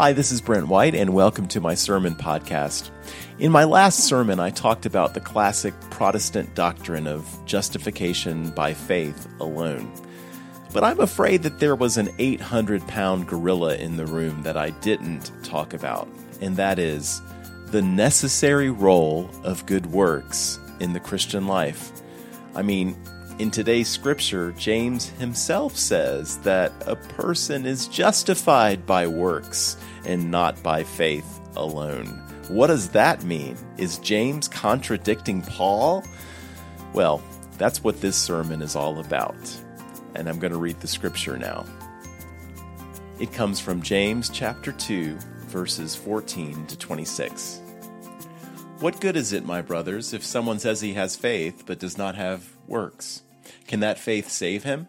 Hi, this is Brent White, and welcome to my sermon podcast. In my last sermon, I talked about the classic Protestant doctrine of justification by faith alone. But I'm afraid that there was an 800 pound gorilla in the room that I didn't talk about, and that is the necessary role of good works in the Christian life. I mean, in today's scripture, James himself says that a person is justified by works and not by faith alone. What does that mean? Is James contradicting Paul? Well, that's what this sermon is all about. And I'm going to read the scripture now. It comes from James chapter 2, verses 14 to 26. What good is it, my brothers, if someone says he has faith but does not have works? Can that faith save him?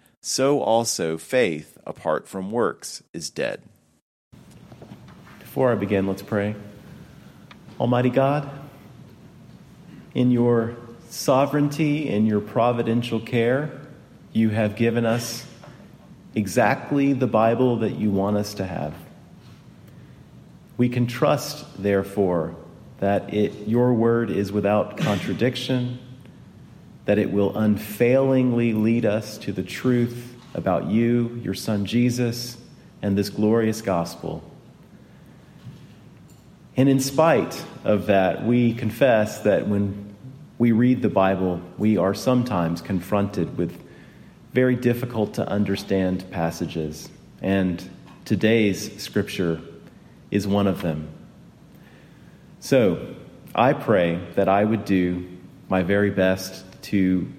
so also faith apart from works is dead. Before I begin, let's pray. Almighty God, in your sovereignty in your providential care, you have given us exactly the Bible that you want us to have. We can trust, therefore, that it, your word is without contradiction that it will unfailingly lead us to the truth about you, your Son Jesus, and this glorious gospel. And in spite of that, we confess that when we read the Bible, we are sometimes confronted with very difficult to understand passages. And today's scripture is one of them. So I pray that I would do my very best to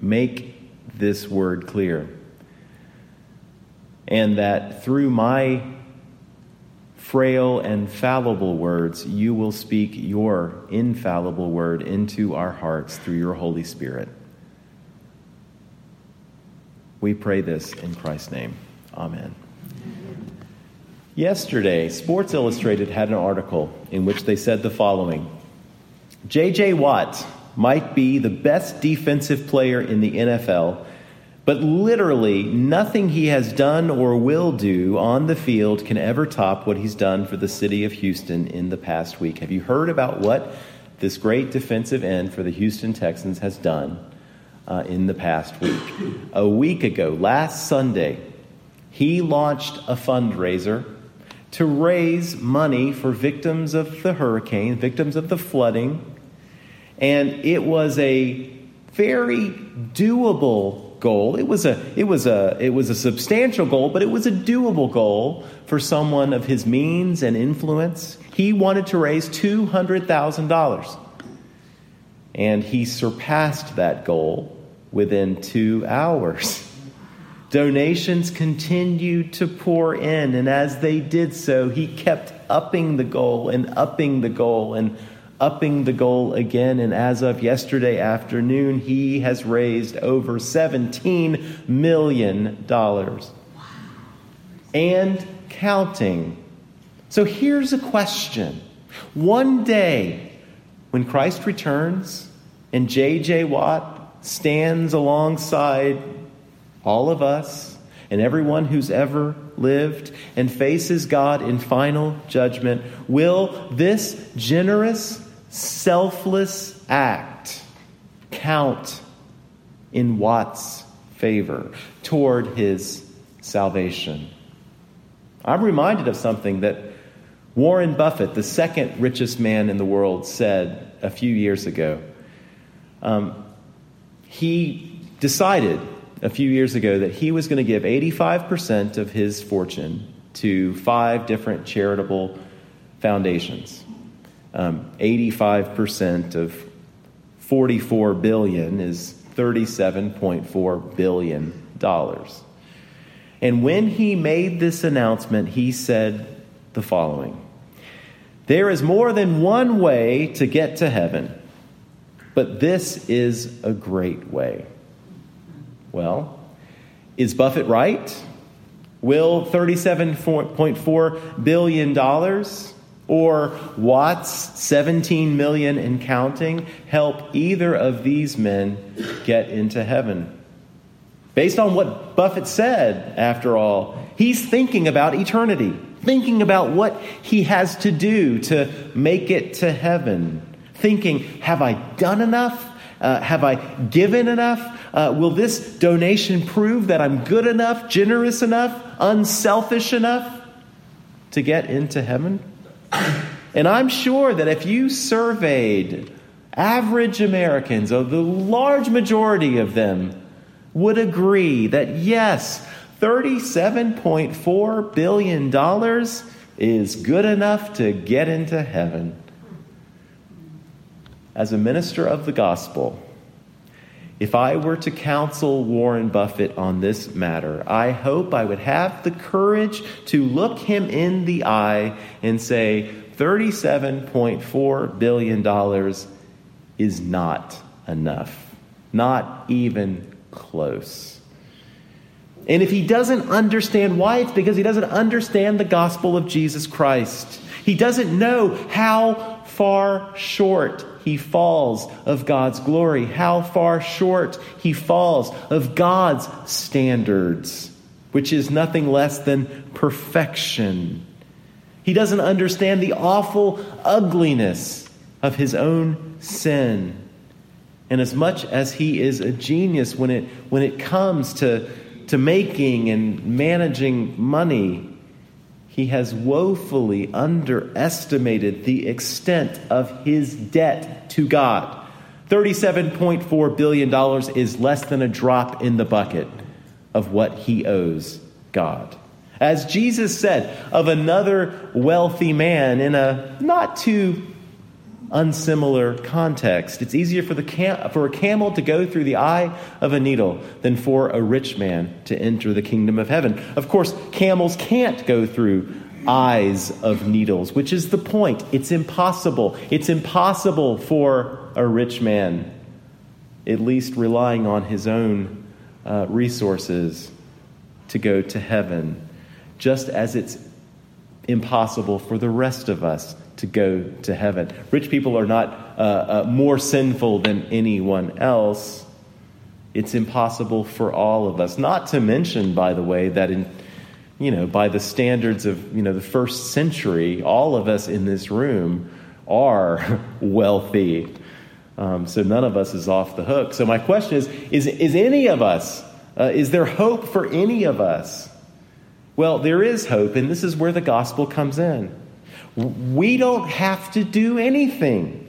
make this word clear. And that through my frail and fallible words, you will speak your infallible word into our hearts through your Holy Spirit. We pray this in Christ's name. Amen. Yesterday, Sports Illustrated had an article in which they said the following J.J. Watt might be the best defensive player in the NFL, but literally nothing he has done or will do on the field can ever top what he's done for the city of Houston in the past week. Have you heard about what this great defensive end for the Houston Texans has done uh, in the past week? A week ago, last Sunday, he launched a fundraiser to raise money for victims of the hurricane, victims of the flooding and it was a very doable goal. It was a it was a it was a substantial goal, but it was a doable goal for someone of his means and influence. He wanted to raise two hundred thousand dollars, and he surpassed that goal within two hours. Donations continued to pour in, and as they did so, he kept upping the goal and upping the goal and upping the goal again. And as of yesterday afternoon, he has raised over $17 million and counting. So here's a question One day, when Christ returns and J.J. Watt stands alongside all of us and everyone who's ever lived and faces God in final judgment, will this generous, selfless act count in Watt's favor toward his salvation? I'm reminded of something that Warren Buffett, the second richest man in the world, said a few years ago. Um, he decided a few years ago that he was going to give 85% of his fortune to five different charitable foundations. Um, 85% of 44 billion is 37.4 billion dollars. And when he made this announcement, he said the following There is more than one way to get to heaven, but this is a great way. Well, is Buffett right? Will $37.4 billion or Watt's 17 million and counting help either of these men get into heaven? Based on what Buffett said, after all, he's thinking about eternity, thinking about what he has to do to make it to heaven, thinking, have I done enough? Uh, have I given enough? Uh, will this donation prove that I'm good enough, generous enough, unselfish enough to get into heaven? And I'm sure that if you surveyed average Americans, or the large majority of them, would agree that yes, $37.4 billion is good enough to get into heaven. As a minister of the gospel, if I were to counsel Warren Buffett on this matter, I hope I would have the courage to look him in the eye and say, $37.4 billion is not enough. Not even close. And if he doesn't understand why, it's because he doesn't understand the gospel of Jesus Christ. He doesn't know how far short he falls of God's glory, how far short he falls of God's standards, which is nothing less than perfection. He doesn't understand the awful ugliness of his own sin. And as much as he is a genius when it, when it comes to, to making and managing money, he has woefully underestimated the extent of his debt to God. $37.4 billion is less than a drop in the bucket of what he owes God. As Jesus said of another wealthy man in a not too unsimilar context. It's easier for, the cam- for a camel to go through the eye of a needle than for a rich man to enter the kingdom of heaven. Of course, camels can't go through eyes of needles, which is the point. It's impossible. It's impossible for a rich man, at least relying on his own uh, resources, to go to heaven, just as it's impossible for the rest of us to go to heaven. Rich people are not uh, uh, more sinful than anyone else. It's impossible for all of us. Not to mention, by the way, that in you know, by the standards of you know the first century, all of us in this room are wealthy. Um, so none of us is off the hook. So my question is: Is is any of us? Uh, is there hope for any of us? Well, there is hope, and this is where the gospel comes in. We don't have to do anything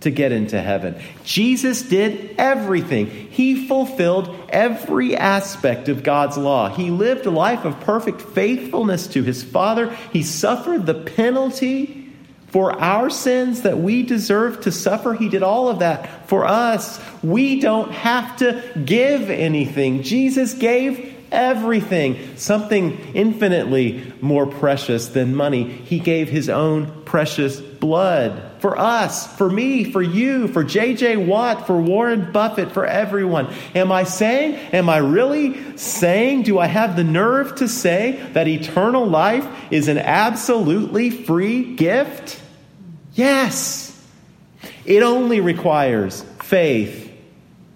to get into heaven. Jesus did everything. He fulfilled every aspect of God's law. He lived a life of perfect faithfulness to his Father. He suffered the penalty for our sins that we deserve to suffer. He did all of that for us. We don't have to give anything. Jesus gave everything, something infinitely more precious than money. He gave his own precious blood for us, for me, for you, for J.J. Watt, for Warren Buffett, for everyone. Am I saying, am I really saying, do I have the nerve to say that eternal life is an absolutely free gift? Yes. It only requires faith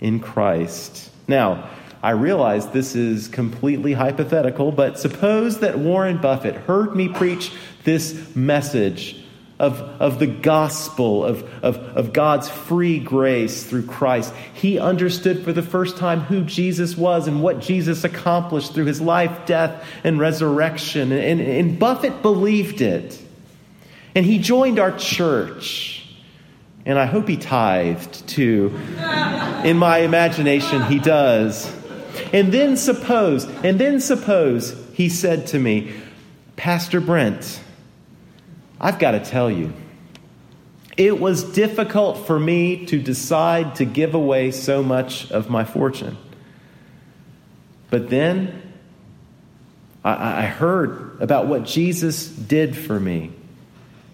in Christ. Now, I realize this is completely hypothetical, but suppose that Warren Buffett heard me preach this message of, of the gospel, of, of, of God's free grace through Christ. He understood for the first time who Jesus was and what Jesus accomplished through his life, death, and resurrection. And, and Buffett believed it. And he joined our church. And I hope he tithed too. In my imagination, he does. And then suppose, and then suppose he said to me, Pastor Brent, I've got to tell you, it was difficult for me to decide to give away so much of my fortune. But then I, heard about what Jesus did for me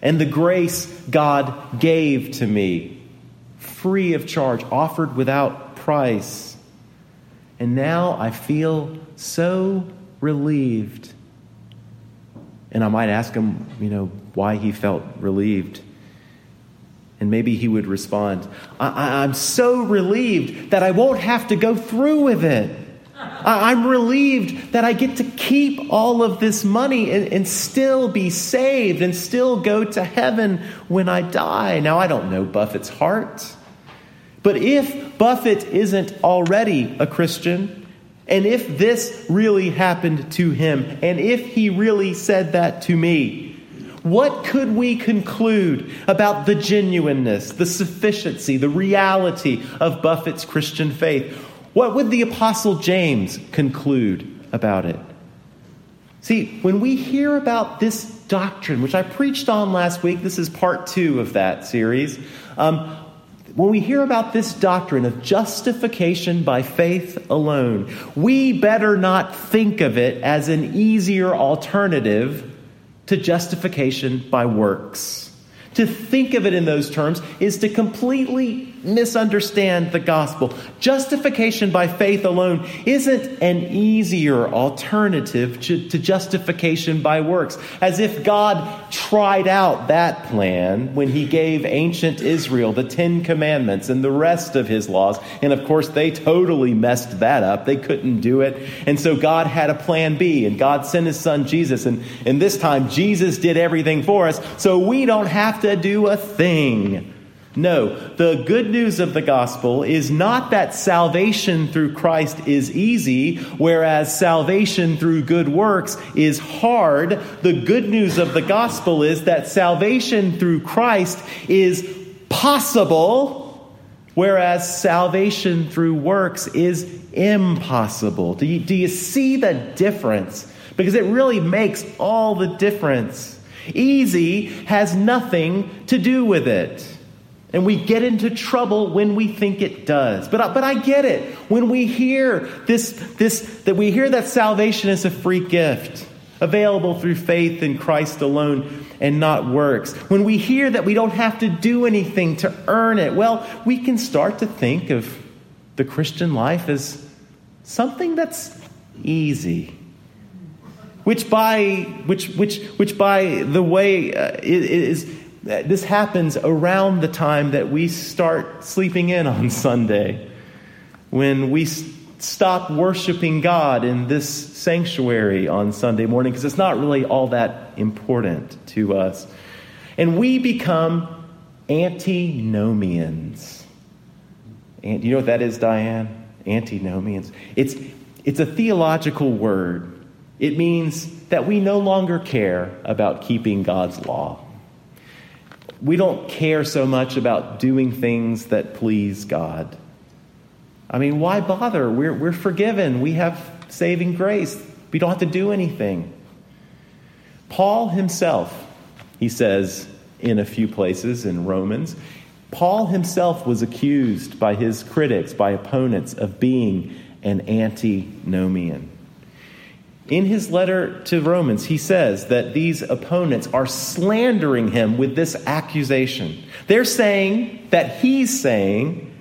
and the grace God gave to me, free of charge, offered without price. And now I feel so relieved. And I might ask him, you know, why he felt relieved. And maybe he would respond, I- am so relieved that I won't have to go through with it. I- am relieved that I get to keep all of this money and, and still be saved and still go to heaven when I die. Now, I don't know Buffett's heart. But if Buffett isn't already a Christian, and if this really happened to him, and if he really said that to me, what could we conclude about the genuineness, the sufficiency, the reality of Buffett's Christian faith? What would the Apostle James conclude about it? See, when we hear about this doctrine, which I preached on last week, this is part two of that series. Um, when we hear about this doctrine of justification by faith alone, we better not think of it as an easier alternative to justification by works. To think of it in those terms is to completely misunderstand the gospel. Justification by faith alone isn't an easier alternative to, to, justification by works, as if God tried out that plan when he gave ancient Israel the Ten Commandments and the rest of his laws. And of course, they totally messed that up. They couldn't do it. And so God had a plan B, and God sent his son Jesus. And, and this time, Jesus did everything for us, so we don't have to do a thing. No, the good news of the gospel is not that salvation through Christ is easy, whereas salvation through good works is hard. The good news of the gospel is that salvation through Christ is possible, whereas salvation through works is impossible. Do you, do you see the difference? Because it really makes all the difference. Easy has nothing to do with it. And we get into trouble when we think it does. But, but I get it. When we hear this, this, that we hear that salvation is a free gift, available through faith in Christ alone and not works. When we hear that we don't have to do anything to earn it, well, we can start to think of the Christian life as something that's easy. Which by, which, which, which by the way uh, is this happens around the time that we start sleeping in on Sunday, when we stop worshiping God in this sanctuary on Sunday morning, because it's not really all that important to us. And we become antinomians. And you know what that is, Diane? Antinomians. It's, it's a theological word. It means that we no longer care about keeping God's law we don't care so much about doing things that please God. I mean, why bother? We're, we're forgiven. We have saving grace. We don't have to do anything. Paul himself, he says in a few places in Romans, Paul himself was accused by his critics, by opponents, of being an antinomian. In his letter to Romans, he says that these opponents are slandering him with this accusation. They're saying that he's saying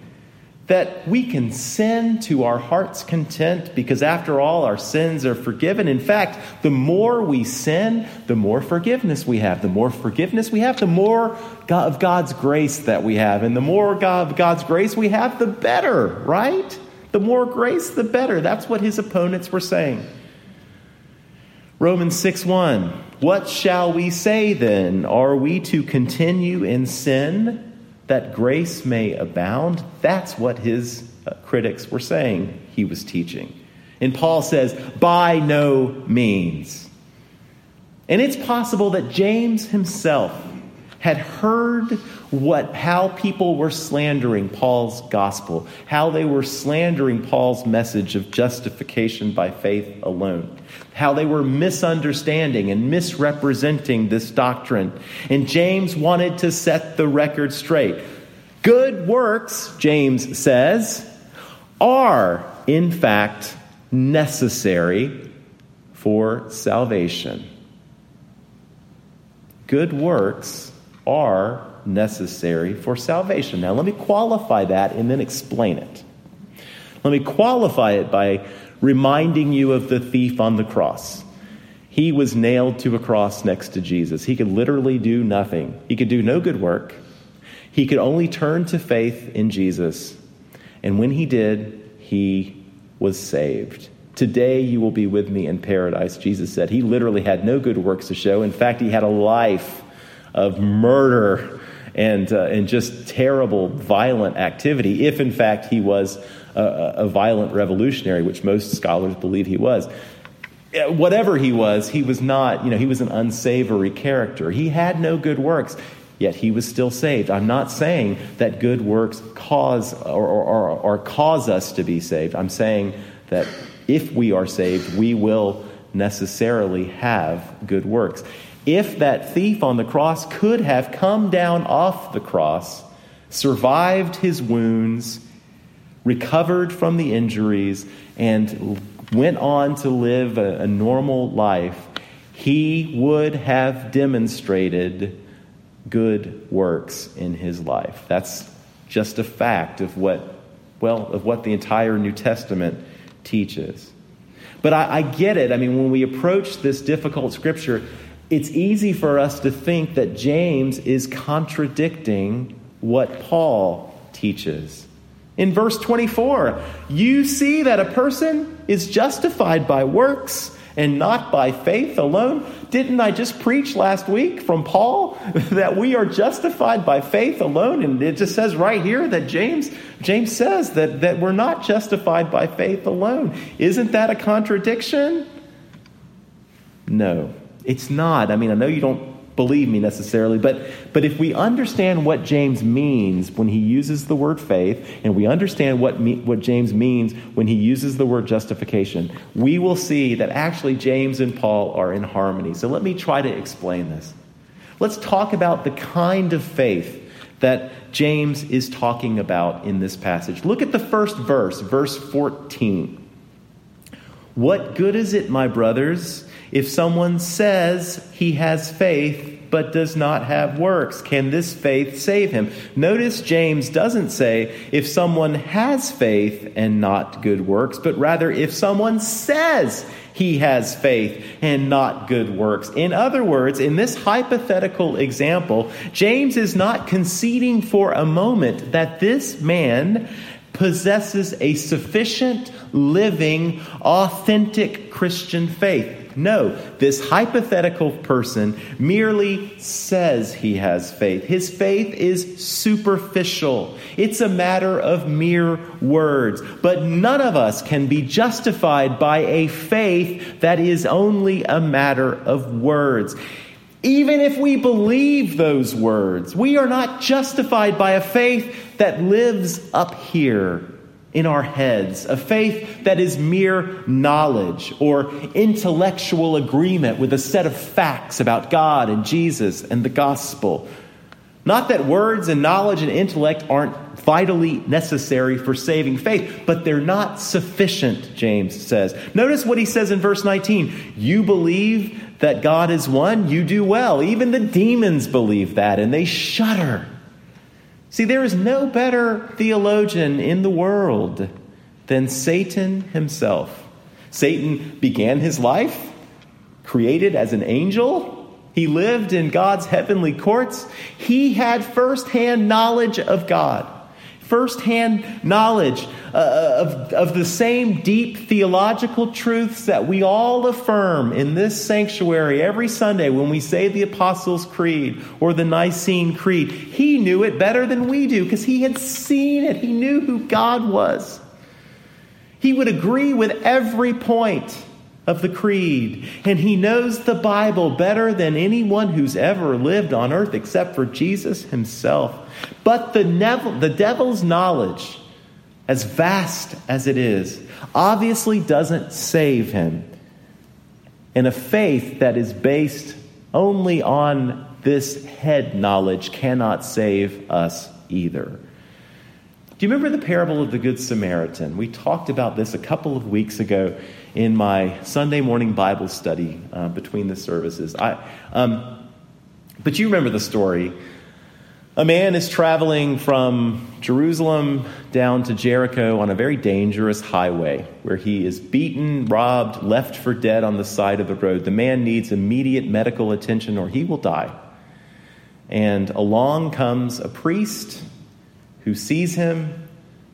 that we can sin to our heart's content because, after all, our sins are forgiven. In fact, the more we sin, the more forgiveness we have. The more forgiveness we have, the more of God's grace that we have. And the more of God's grace we have, the better, right? The more grace, the better. That's what his opponents were saying. Romans 6 1. What shall we say then? Are we to continue in sin? that grace may abound. That's what his uh, critics were saying he was teaching. And Paul says, by no means. And it's possible that James himself had heard what how people were slandering Paul's gospel, how they were slandering Paul's message of justification by faith alone, how they were misunderstanding and misrepresenting this doctrine. And James wanted to set the record straight. Good works, James says, are in fact necessary for salvation. Good works are necessary for salvation. Now, let me qualify that and then explain it. Let me qualify it by reminding you of the thief on the cross. He was nailed to a cross next to Jesus. He could literally do nothing, he could do no good work. He could only turn to faith in Jesus. And when he did, he was saved. Today you will be with me in paradise, Jesus said. He literally had no good works to show. In fact, he had a life of murder and, uh, and just terrible, violent activity, if in fact he was a, a violent revolutionary, which most scholars believe he was. Uh, whatever he was, he was not, you know, he was an unsavory character. He had no good works, yet he was still saved. I'm not saying that good works cause or, or, or cause us to be saved. I'm saying that if we are saved, we will necessarily have good works if that thief on the cross could have come down off the cross, survived his wounds, recovered from the injuries, and went on to live a, a normal life, he would have demonstrated good works in his life. That's just a fact of what, well, of what the entire New Testament teaches. But I, I get it. I mean, when we approach this difficult scripture, it's easy for us to think that James is contradicting what Paul teaches. In verse 24, you see that a person is justified by works and not by faith alone. Didn't I just preach last week from Paul that we are justified by faith alone? And it just says right here that James James says that, that we're not justified by faith alone. Isn't that a contradiction? No. It's not. I mean, I know you don't believe me necessarily, but, but if we understand what James means when he uses the word faith, and we understand what, me, what James means when he uses the word justification, we will see that actually James and Paul are in harmony. So let me try to explain this. Let's talk about the kind of faith that James is talking about in this passage. Look at the first verse, verse 14. What good is it, my brothers? If someone says he has faith but does not have works, can this faith save him? Notice James doesn't say if someone has faith and not good works, but rather if someone says he has faith and not good works. In other words, in this hypothetical example, James is not conceding for a moment that this man possesses a sufficient, living, authentic Christian faith. No, this hypothetical person merely says he has faith. His faith is superficial, it's a matter of mere words. But none of us can be justified by a faith that is only a matter of words. Even if we believe those words, we are not justified by a faith that lives up here in our heads, a faith that is mere knowledge or intellectual agreement with a set of facts about God and Jesus and the gospel. Not that words and knowledge and intellect aren't vitally necessary for saving faith, but they're not sufficient, James says. Notice what he says in verse 19 You believe that God is one, you do well. Even the demons believe that, and they shudder. See, there is no better theologian in the world than Satan himself. Satan began his life created as an angel. He lived in God's heavenly courts. He had firsthand knowledge of God firsthand knowledge uh, of, of the same deep theological truths that we all affirm in this sanctuary every Sunday when we say the Apostles' Creed or the Nicene Creed. He knew it better than we do because he had seen it, he knew who God was. He would agree with every point of the creed. And he knows the Bible better than anyone who's ever lived on earth except for Jesus himself. But the, the devil's knowledge, as vast as it is, obviously doesn't save him. And a faith that is based only on this head knowledge cannot save us either. Do you remember the parable of the Good Samaritan? We talked about this a couple of weeks ago in my Sunday morning Bible study uh, between the services. I, um, but you remember the story. A man is traveling from Jerusalem down to Jericho on a very dangerous highway where he is beaten, robbed, left for dead on the side of the road. The man needs immediate medical attention or he will die. And along comes a priest who sees him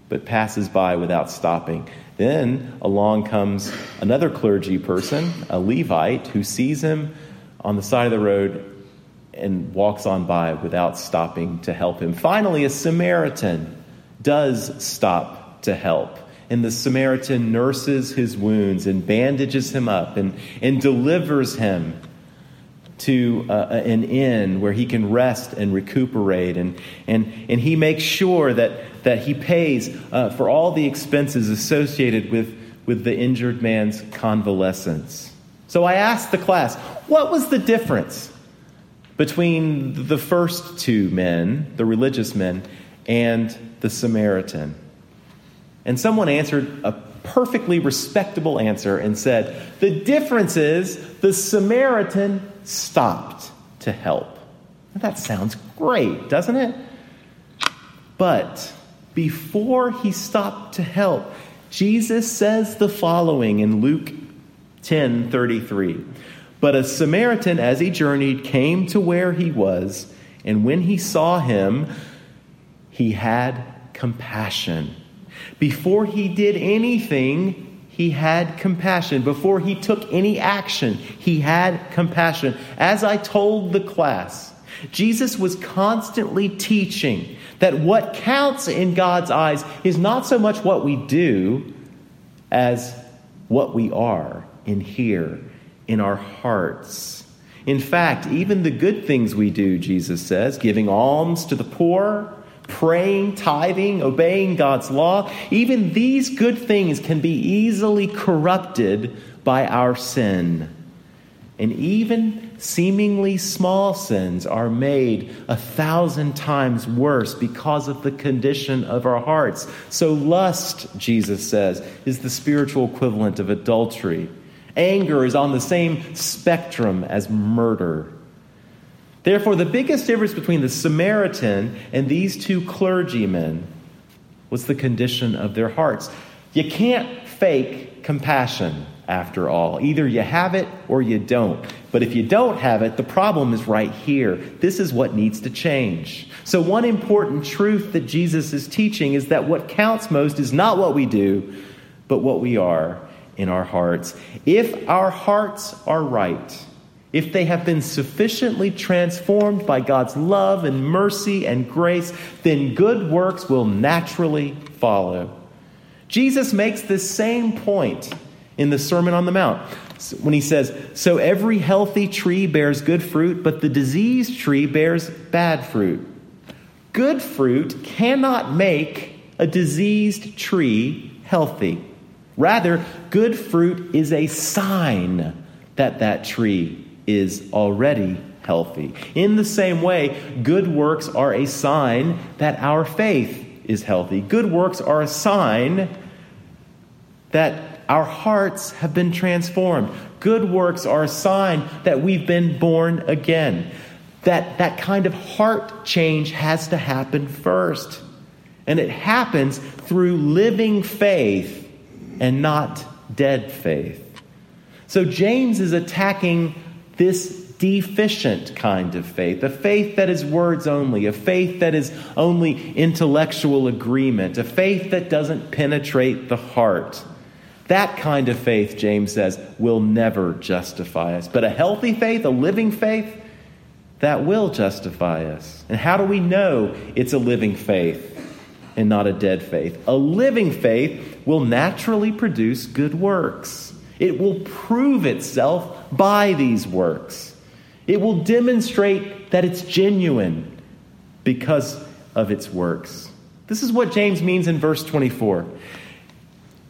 but passes by without stopping. Then along comes another clergy person, a Levite, who sees him on the side of the road and walks on by without stopping to help him. Finally, a Samaritan does stop to help. And the Samaritan nurses his wounds and bandages him up and, and delivers him to uh, an inn where he can rest and recuperate. And, and, and he makes sure that that he pays uh, for all the expenses associated with, with the injured man's convalescence. So I asked the class, what was the difference between the first two men, the religious men, and the Samaritan? And someone answered a perfectly respectable answer and said, The difference is the Samaritan stopped to help. That sounds great, doesn't it? But before he stopped to help, Jesus says the following in Luke 10 33. But a Samaritan, as he journeyed, came to where he was, and when he saw him, he had compassion. Before he did anything, he had compassion. Before he took any action, he had compassion. As I told the class, Jesus was constantly teaching that what counts in God's eyes is not so much what we do as what we are in here, in our hearts. In fact, even the good things we do, Jesus says, giving alms to the poor, praying, tithing, obeying God's law, even these good things can be easily corrupted by our sin. And even seemingly small sins are made a thousand times worse because of the condition of our hearts. So, lust, Jesus says, is the spiritual equivalent of adultery. Anger is on the same spectrum as murder. Therefore, the biggest difference between the Samaritan and these two clergymen was the condition of their hearts. You can't fake compassion after all. Either you have it or you don't. But if you don't have it, the problem is right here. This is what needs to change. So, one important truth that Jesus is teaching is that what counts most is not what we do, but what we are in our hearts. If our hearts are right, if they have been sufficiently transformed by God's love and mercy and grace, then good works will naturally follow. Jesus makes this same point in the Sermon on the Mount when he says, So every healthy tree bears good fruit, but the diseased tree bears bad fruit. Good fruit cannot make a diseased tree healthy. Rather, good fruit is a sign that that tree is already healthy. In the same way, good works are a sign that our faith is healthy. Good works are a sign that our hearts have been transformed. Good works are a sign that we've been born again. that that kind of heart change has to happen first. And it happens through living faith and not dead faith. So James is attacking this deficient kind of faith, a faith that is words only, a faith that is only intellectual agreement, a faith that doesn't penetrate the heart. That kind of faith, James says, will never justify us. But a healthy faith, a living faith, that will justify us. And how do we know it's a living faith and not a dead faith? A living faith will naturally produce good works, it will prove itself by these works. It will demonstrate that it's genuine because of its works. This is what James means in verse 24.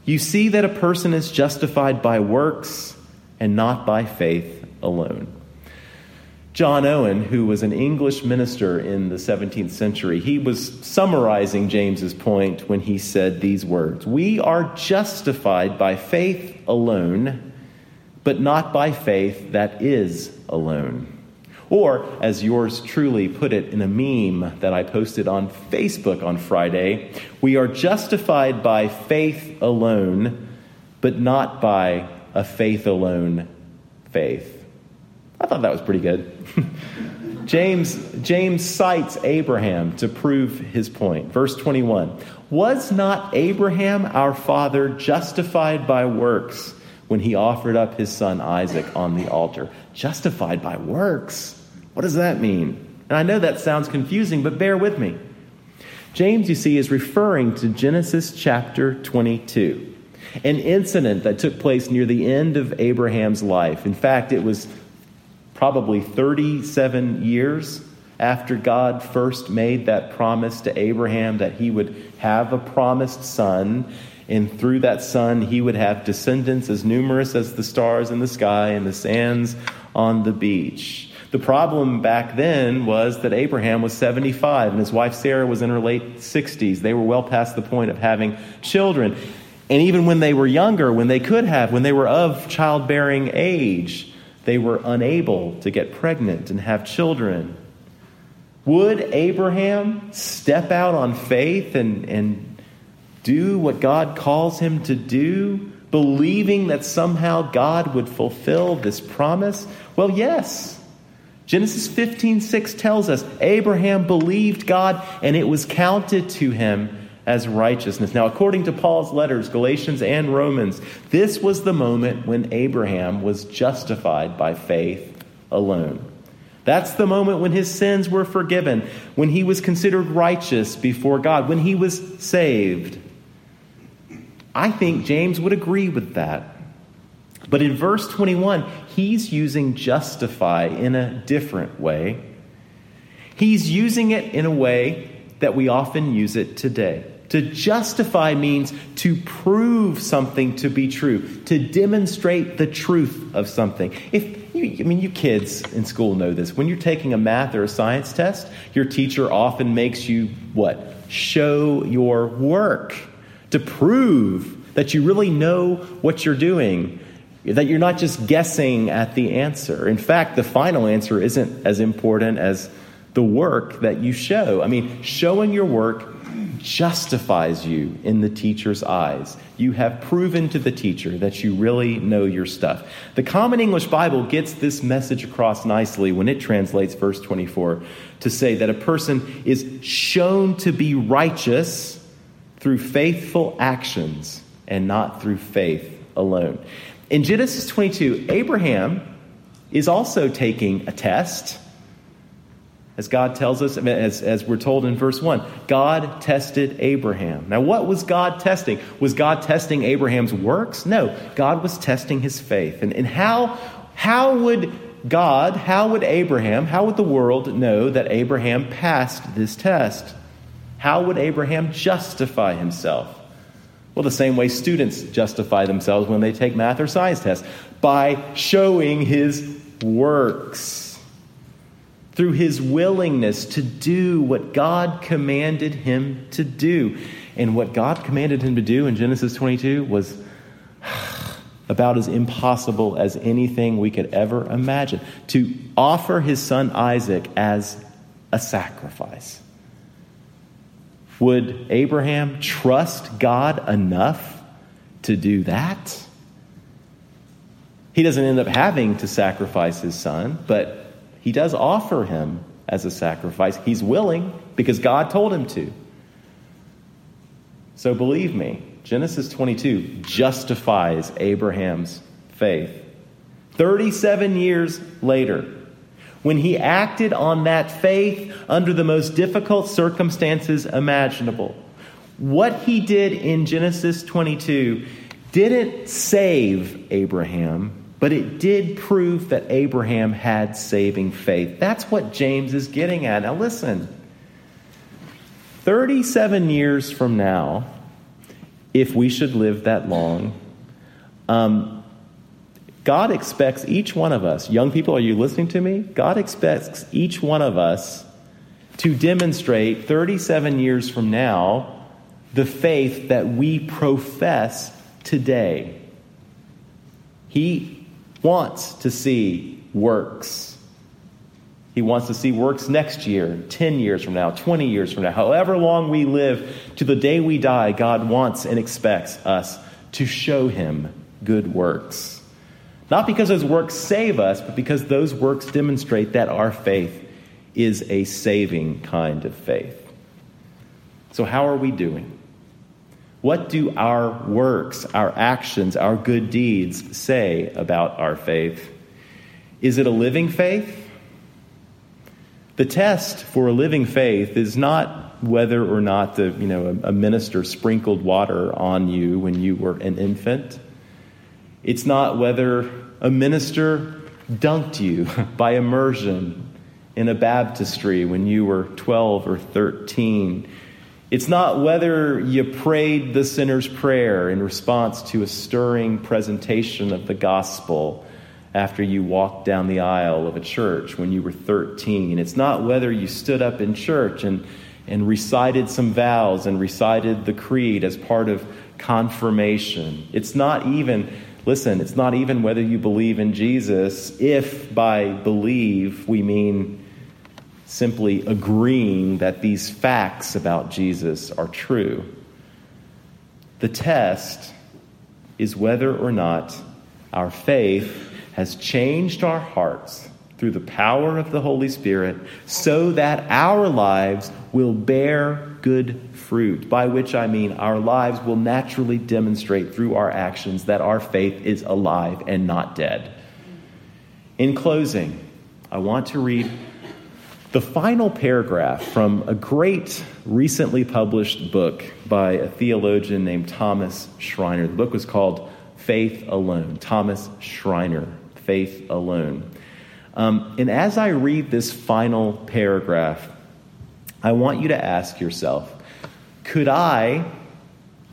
You see that a person is justified by works and not by faith alone. John Owen, who was an English minister in the 17th century, he was summarizing James's point when he said these words We are justified by faith alone, but not by faith that is alone. Or, as yours truly put it in a meme that I posted on Facebook on Friday, we are justified by faith alone, but not by a faith alone faith. I thought that was pretty good. James, James cites Abraham to prove his point. Verse 21 Was not Abraham our father justified by works when he offered up his son Isaac on the altar? Justified by works? What does that mean? And I know that sounds confusing, but bear with me. James, you see, is referring to Genesis chapter 22, an incident that took place near the end of Abraham's life. In fact, it was probably 37 years after God first made that promise to Abraham that he would have a promised son, and through that son he would have descendants as numerous as the stars in the sky and the sands on the beach. The problem back then was that Abraham was 75 and his wife Sarah was in her late 60s. They were well past the point of having children. And even when they were younger, when they could have, when they were of childbearing age, they were unable to get pregnant and have children. Would Abraham step out on faith and, and do what God calls him to do, believing that somehow God would fulfill this promise? Well, yes. Genesis 15 6 tells us Abraham believed God and it was counted to him as righteousness. Now, according to Paul's letters, Galatians and Romans, this was the moment when Abraham was justified by faith alone. That's the moment when his sins were forgiven, when he was considered righteous before God, when he was saved. I think James would agree with that. But in verse 21, he's using justify in a different way. He's using it in a way that we often use it today. To justify means to prove something to be true, to demonstrate the truth of something. If you, I mean, you kids in school know this. When you're taking a math or a science test, your teacher often makes you what? Show your work to prove that you really know what you're doing that you're not just guessing at the answer. In fact, the final answer isn't as important as the work that you show. I mean, showing your work justifies you in the teacher's eyes. You have proven to the teacher that you really know your stuff. The Common English Bible gets this message across nicely when it translates verse 24 to say that a person is shown to be righteous through faithful actions and not through faith alone. In Genesis 22, Abraham is also taking a test as God tells us, as, as we're told in verse 1, God tested Abraham. Now, what was God testing? Was God testing Abraham's works? No, God was testing his faith. And, and how, how would God, how would Abraham, how would the world know that Abraham passed this test? How would Abraham justify himself? Well, the same way students justify themselves when they take math or science tests by showing his works through his willingness to do what God commanded him to do. And what God commanded him to do in Genesis 22 was about as impossible as anything we could ever imagine to offer his son Isaac as a sacrifice. Would Abraham trust God enough to do that? He doesn't end up having to sacrifice his son, but he does offer him as a sacrifice. He's willing because God told him to. So believe me, Genesis 22 justifies Abraham's faith. 37 years later, when he acted on that faith under the most difficult circumstances imaginable, what he did in Genesis 22 didn't save Abraham, but it did prove that Abraham had saving faith. That's what James is getting at. Now, listen 37 years from now, if we should live that long, um, God expects each one of us, young people, are you listening to me? God expects each one of us to demonstrate 37 years from now the faith that we profess today. He wants to see works. He wants to see works next year, 10 years from now, 20 years from now, however long we live to the day we die, God wants and expects us to show Him good works. Not because those works save us, but because those works demonstrate that our faith is a saving kind of faith. So, how are we doing? What do our works, our actions, our good deeds say about our faith? Is it a living faith? The test for a living faith is not whether or not the, you know, a, minister sprinkled water on you when you were an infant. It's not whether a minister dunked you by immersion in a baptistry when you were 12 or 13. It's not whether you prayed the sinner's prayer in response to a stirring presentation of the gospel after you walked down the aisle of a church when you were 13. It's not whether you stood up in church and, and recited some vows and recited the creed as part of confirmation. It's not even, listen, it's not even whether you believe in Jesus, if by believe we mean simply agreeing that these facts about Jesus are true. The test is whether or not our faith has changed our hearts through the power of the Holy Spirit so that our lives will bear good fruit, by which I mean our lives will naturally demonstrate through our actions that our faith is alive and not dead. In closing, I want to read the final paragraph from a great recently published book by a theologian named Thomas Schreiner. The book was called Faith Alone. Thomas Schreiner, Faith Alone. Um, and as I read this final paragraph, I want you to ask yourself could I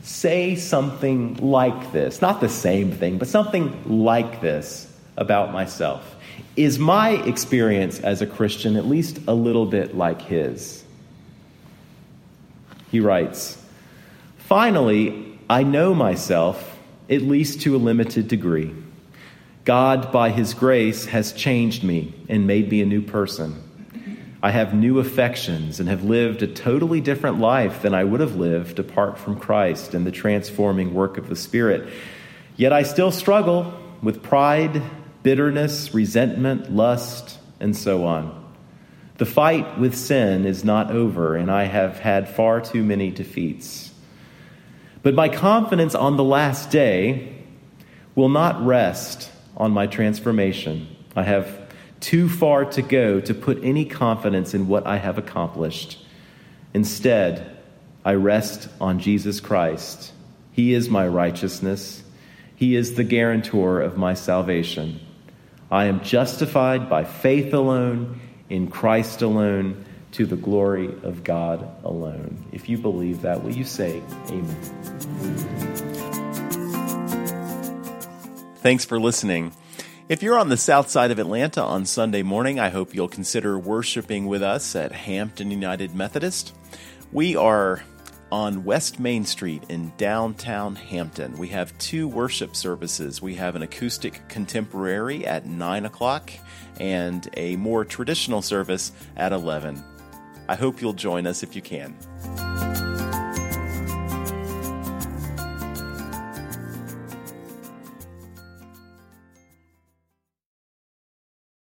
say something like this? Not the same thing, but something like this about myself. Is my experience as a Christian at least a little bit like his? He writes Finally, I know myself, at least to a limited degree. God, by His grace, has changed me and made me a new person. I have new affections and have lived a totally different life than I would have lived apart from Christ and the transforming work of the Spirit. Yet I still struggle with pride bitterness, resentment, lust, and so on. The fight with sin is not over, and I have had far too many defeats. But my confidence on the last day will not rest on my transformation. I have too far to go to put any confidence in what I have accomplished. Instead, I rest on Jesus Christ. He is my righteousness, He is the guarantor of my salvation. I am justified by faith alone, in Christ alone, to the glory of God alone. If you believe that, will you say amen? Thanks for listening. If you're on the south side of Atlanta on Sunday morning, I hope you'll consider worshiping with us at Hampton United Methodist. We are on West Main Street in downtown Hampton. We have two worship services. We have an acoustic contemporary at 9 o'clock and a more traditional service at 11. I hope you'll join us if you can.